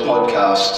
Podcast.